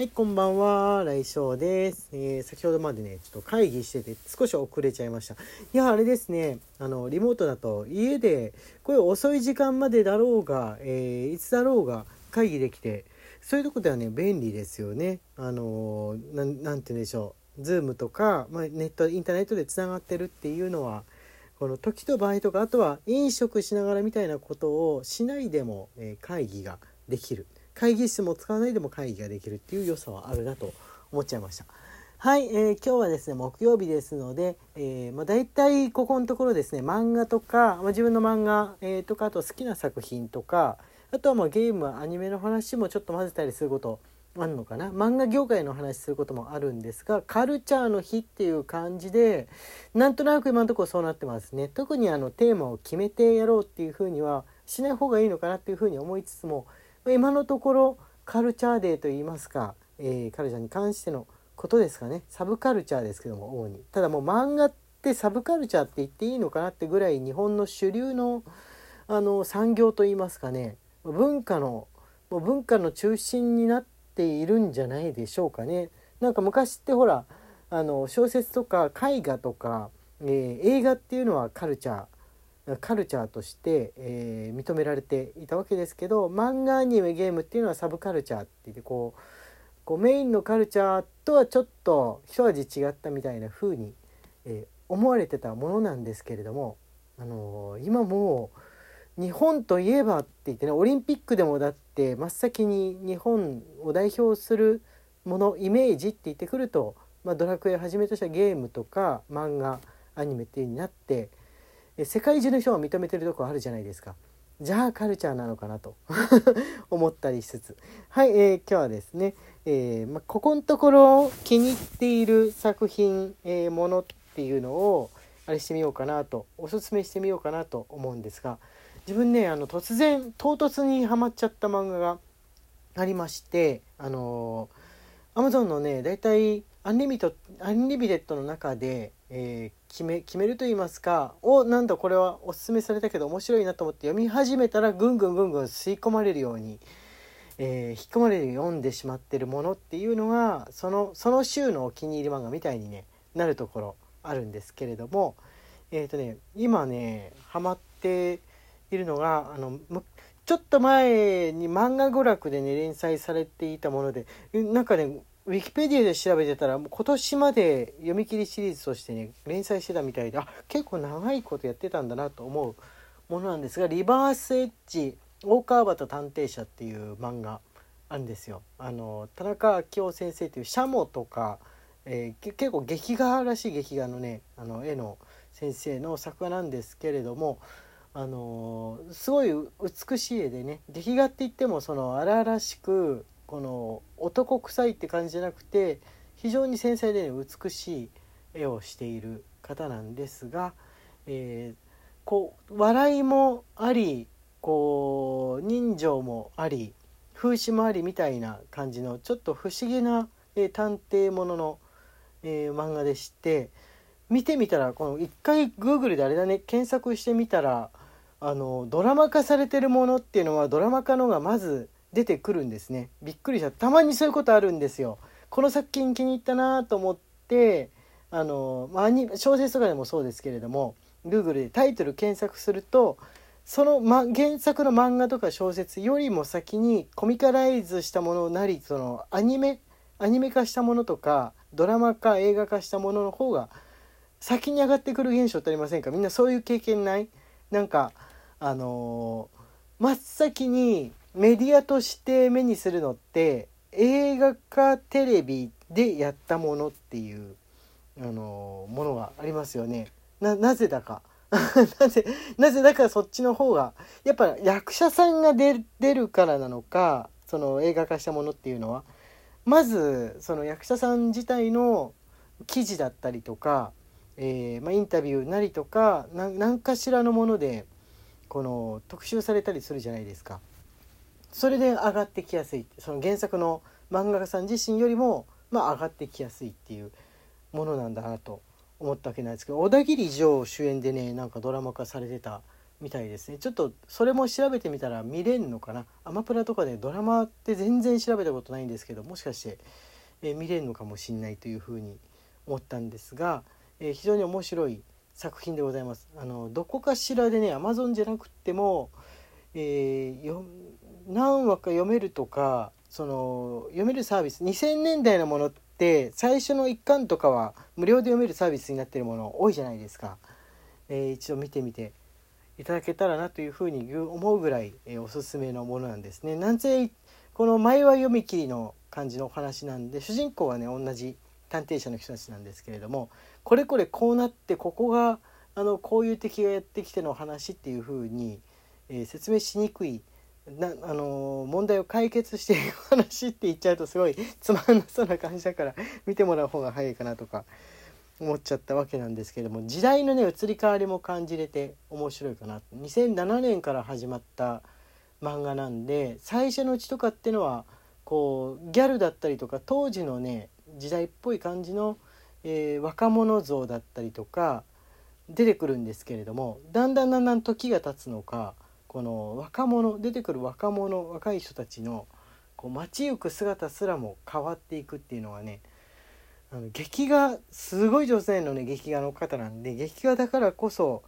はい、こんばんは、来翔です。えー先ほどまでね、ちょっと会議してて少し遅れちゃいました。いや、あれですね、あの、リモートだと家で、こういう遅い時間までだろうが、えーいつだろうが会議できて、そういうとこではね、便利ですよね。あのーな、なんて言うんでしょう。ズームとか、まあ、ネット、インターネットでつながってるっていうのは、この時と場合とか、あとは飲食しながらみたいなことをしないでも、えー会議ができる。会議室も使わないでも会議ができるっていう良さはあるなと思っちゃいました。はい、えー今日はですね木曜日ですので、えーまあ、大体ここのところですね漫画とか、まあ、自分の漫画、えーとかあと好きな作品とかあとはまあゲームアニメの話もちょっと混ぜたりすることあるのかな漫画業界の話することもあるんですがカルチャーの日っていう感じでなんとなく今のところそうなってますね特にあのテーマを決めてやろうっていうふうにはしない方がいいのかなっていうふうに思いつつも今のところカルチャーデーといいますか、えーカルチャーに関してのことですかね。サブカルチャーですけども主に。ただもう漫画ってサブカルチャーって言っていいのかなってぐらい日本の主流のあの産業といいますかね。文化のもう文化の中心になっているんじゃないでしょうかね。なんか昔ってほらあの小説とか絵画とか、えー映画っていうのはカルチャーカルチャーとして、えー認められていたわけですけど漫画アニメゲームっていうのはサブカルチャーって言ってこうこうメインのカルチャーとはちょっと一味違ったみたいな風に、えー思われてたものなんですけれども、あのー今もう日本といえばって言ってねオリンピックでもだって真っ先に日本を代表するものイメージって言ってくると、まあ、ドラクエはじめとしたゲームとか漫画アニメっていう風になって世界中の人が認めてるとこあるじゃないですか。じゃあカルチャーなのかなと。思ったりしつつ。はい、えー今日はですね、えーま、ここのところ気に入っている作品、えーものっていうのをあれしてみようかなと。おすすめしてみようかなと思うんですが。自分ねあの突然唐突にはまっちゃった漫画がありましてあのー、Amazon のねだいたい Unlimit Unlimited の中で、えー決め決めると言いますかおなんだこれはおすすめされたけど面白いなと思って読み始めたらぐんぐんぐんぐん吸い込まれるように、えー引き込まれるように読んでしまってるものっていうのがそのその週のお気に入り漫画みたいに、ね、なるところあるんですけれどもえっ、とね今ねハマっているのがあのちょっと前に漫画娯楽でね連載されていたものでなんかねウィキペディアで調べてたらもう今年まで読み切りシリーズとしてね連載してたみたいであ結構長いことやってたんだなと思うものなんですが「リバースエッジ大川端探偵社」っていう漫画あるんですよ。あの田中明夫先生というシャモとか、えー結構劇画らしい劇画のねあの絵の先生の作画なんですけれどもあのすごい美しい絵でね劇画って言ってもその荒々しくこの男臭いって感じじゃなくて非常に繊細で、ね、美しい絵をしている方なんですが、えーこう笑いもありこう人情もあり風刺もありみたいな感じのちょっと不思議な、えー探偵ものの、えー漫画でして見てみたらこの一回 Google であれだね検索してみたらあのドラマ化されてるものっていうのはドラマ化のがまず出てくるんですね。びっくりした。たまにそういうことあるんですよ。この作品気に入ったなと思ってあの、まあ、小説とかでもそうですけれども Google でタイトル検索するとその、ま、原作の漫画とか小説よりも先にコミカライズしたものなりそのアニメアニメ化したものとかドラマ化映画化したものの方が先に上がってくる現象ってありませんか？みんなそういう経験ない？なんかあのー真っ先にメディアとして目にするのって映画かテレビでやったものっていう、あのものがありますよね。ななぜだか なぜなぜだかそっちの方がやっぱ役者さんが出るからなのかその映画化したものっていうのはまずその役者さん自体の記事だったりとか、えーまあ、インタビューなりとか何かしらのものでこの特集されたりするじゃないですか。それで上がってきやすい。その原作の漫画家さん自身よりも、まあ、上がってきやすいっていうものなんだなと思ったわけなんですけど小田切城主演でねなんかドラマ化されてたみたいですね。ちょっとそれも調べてみたら見れんのかな？アマプラとかでドラマって全然調べたことないんですけどもしかして、えー、見れるのかもしんないというふうに思ったんですが、えー、非常に面白い作品でございます。あのどこかしらでね Amazon じゃなくっても、えー、何話か読めるとかその読めるサービス2000年代のものって最初の1巻とかは無料で読めるサービスになってるもの多いじゃないですか。えー、一度見てみていただけたらなというふうに思うぐらい、えー、おすすめのものなんですね。なんせこの前は読み切りの感じのお話なんで主人公はね同じ探偵者の人たちなんですけれどもこれこれこうなってここがあのこういう敵がやってきての話っていうふうに、えー、説明しにくいなあの、問題を解決していく話って言っちゃうとすごいつまんなそうな感じだから 見てもらう方が早いかなとか思っちゃったわけなんですけども時代のね移り変わりも感じれて面白いかな。2007年から始まった漫画なんで最初のうちとかっていうのはこうギャルだったりとか当時のね時代っぽい感じの、えー、若者像だったりとか出てくるんですけれどもだんだんだんだん時が経つのかこの若者出てくる若者若い人たちのこう街行く姿すらも変わっていくっていうのはねあの劇画すごい女性のね劇画の方なんで劇画だからこそ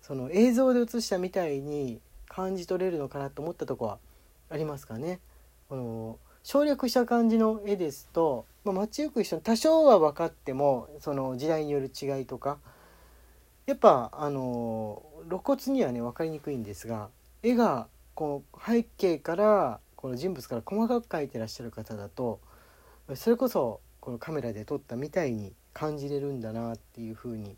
その映像で映したみたいに感じ取れるのかなと思ったとこはありますかね。この省略した感じの絵ですと、まあ、街行く人多少は分かってもその時代による違いとかやっぱあの露骨にはね分かりにくいんですが絵がこの背景からこの人物から細かく描いてらっしゃる方だとそれこそこのカメラで撮ったみたいに感じれるんだなっていうふうに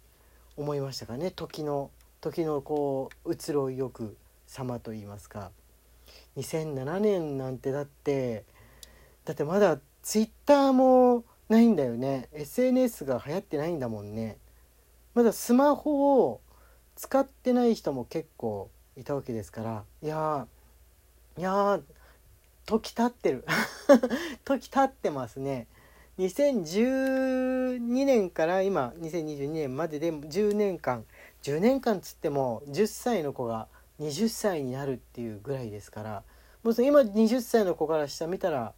思いましたかね。時の時のこう移ろいよく様と言いますか。2007年なんてだってだってまだツイッターもないんだよね。SNS が流行ってないんだもんね。まだスマホを使ってない人も結構いたわけですからいやいや時経ってる。時経ってますね。2012年から今2022年までで10年間10年間つっても10歳の子が20歳になるっていうぐらいですから。もう今20歳の子から下見たら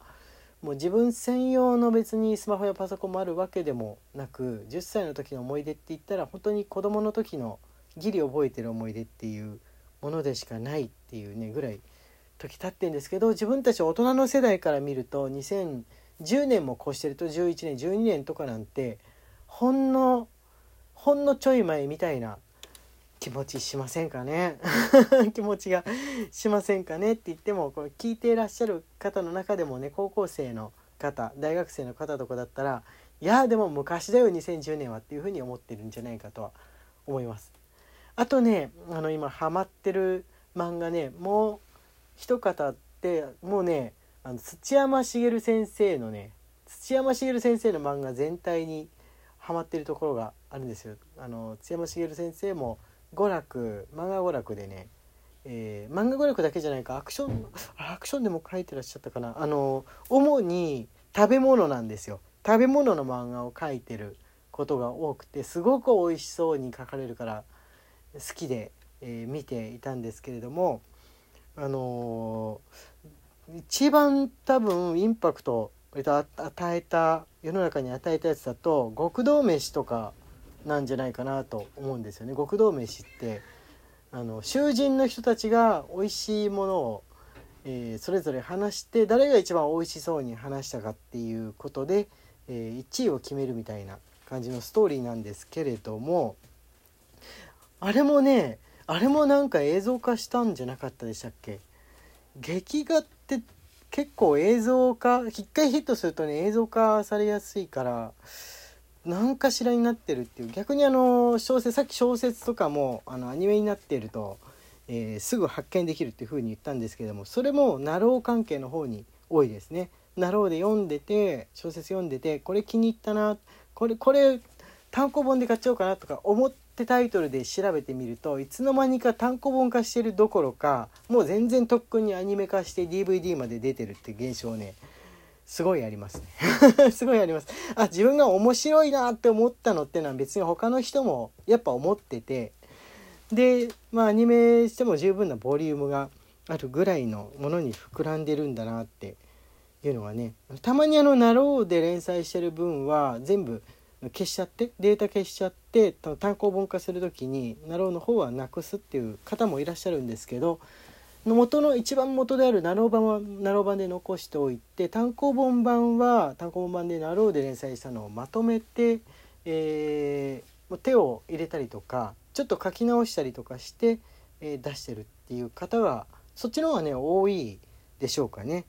もう自分専用の別にスマホやパソコンもあるわけでもなく10歳の時の思い出って言ったら本当に子供の時のギリ覚えてる思い出っていうものでしかないっていうねぐらい時経ってんですけど自分たち大人の世代から見ると2010年も越してると11年12年とかなんてほんのほんのちょい前みたいな気持ちしませんかね？気持ちがしませんかねって言ってもこれ聞いていらっしゃる方の中でもね高校生の方大学生の方とかだったらいやでも昔だよ2010年はっていうふうに思ってるんじゃないかとは思います。あとねあの今ハマってる漫画ねもう一方ってもうねあの土山茂先生のね土山茂先生の漫画全体にハマってるところがあるんですよ。あの土山茂先生も娯楽漫画娯楽でね、えー、漫画娯楽だけじゃないかアクションアクションでも書いてらっしゃったかなあの主に食べ物なんですよ食べ物の漫画を描いてることが多くてすごく美味しそうに描かれるから好きで、えー、見ていたんですけれどもあの一番多分インパクト与えた世の中に与えたやつだと極道飯とかなんじゃないかなと思うんですよね。極道飯ってあの囚人の人たちが美味しいものを、えー、それぞれ話して誰が一番美味しそうに話したかっていうことで、えー、1位を決めるみたいな感じのストーリーなんですけれどもあれもねあれもなんか映像化したんじゃなかったでしたっけ？劇画って結構映像化一回ヒットするとね映像化されやすいから何かしらになってるっていう逆にあの小説さっき小説とかもあのアニメになっていると、えー、すぐ発見できるっていう風に言ったんですけどもそれもなろう関係の方に多いですね。なろうで読んでて小説読んでてこれ気に入ったなこれこれ単行本で買っちゃおうかなとか思ってタイトルで調べてみるといつの間にか単行本化してるどころかもう全然とっくにアニメ化して DVD まで出てるって現象ね。すごいありますね。すごいあります。あ自分が面白いなって思ったのってのは別に他の人もやっぱ思ってて。でまあアニメしても十分なボリュームがあるぐらいのものに膨らんでるんだなっていうのがね。たまにあの「なろう」で連載してる分は全部消しちゃってデータ消しちゃって単行本化する時になろうの方はなくすっていう方もいらっしゃるんですけど元の一番元であるなろう版はなろう版で残しておいて単行本版は単行本版でなろうで連載したのをまとめて、えー、手を入れたりとかちょっと書き直したりとかして、えー、出してるっていう方がそっちの方がね多いでしょうかね。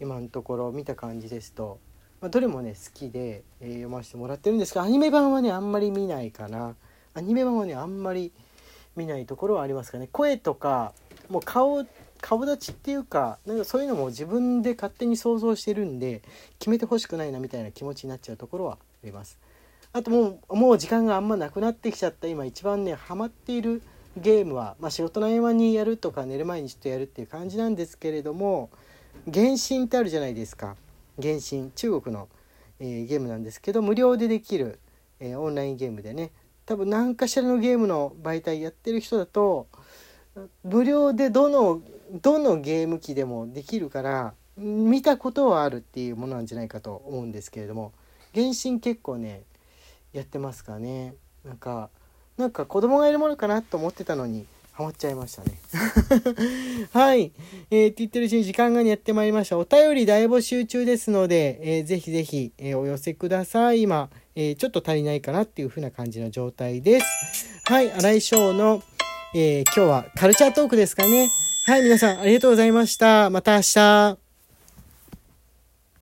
今のところ見た感じですと、まあ、どれもね好きで、えー、読ませてもらってるんですがアニメ版はねあんまり見ないかな。アニメ版はねあんまり見ないところはありますかね。声とかもう顔顔立ちっていうかなんかそういうのも自分で勝手に想像してるんで決めてほしくないなみたいな気持ちになっちゃうところはあります。あともうもう時間があんまなくなってきちゃった。今一番ねハマっているゲームは、まあ、仕事の合間にやるとか寝る前にちょっとやるっていう感じなんですけれども原神ってあるじゃないですか。原神中国の、えー、ゲームなんですけど無料でできる、えー、オンラインゲームでね。多分何かしらのゲームの媒体やってる人だと無料でどのどのゲーム機でもできるから見たことはあるっていうものなんじゃないかと思うんですけれども。原神結構ねやってますかね。なんかなんか子供がいるものかなと思ってたのにハマっちゃいましたね はい。えー、って言ってるうちに時間がやってまいりました。お便り大募集中ですので、えー、ぜひぜひ、えー、お寄せください。今、えー、ちょっと足りないかなっていう風な感じの状態です。はい。荒井翔のえ、今日はカルチャートークですかね。はい、皆さんありがとうございました。また明日。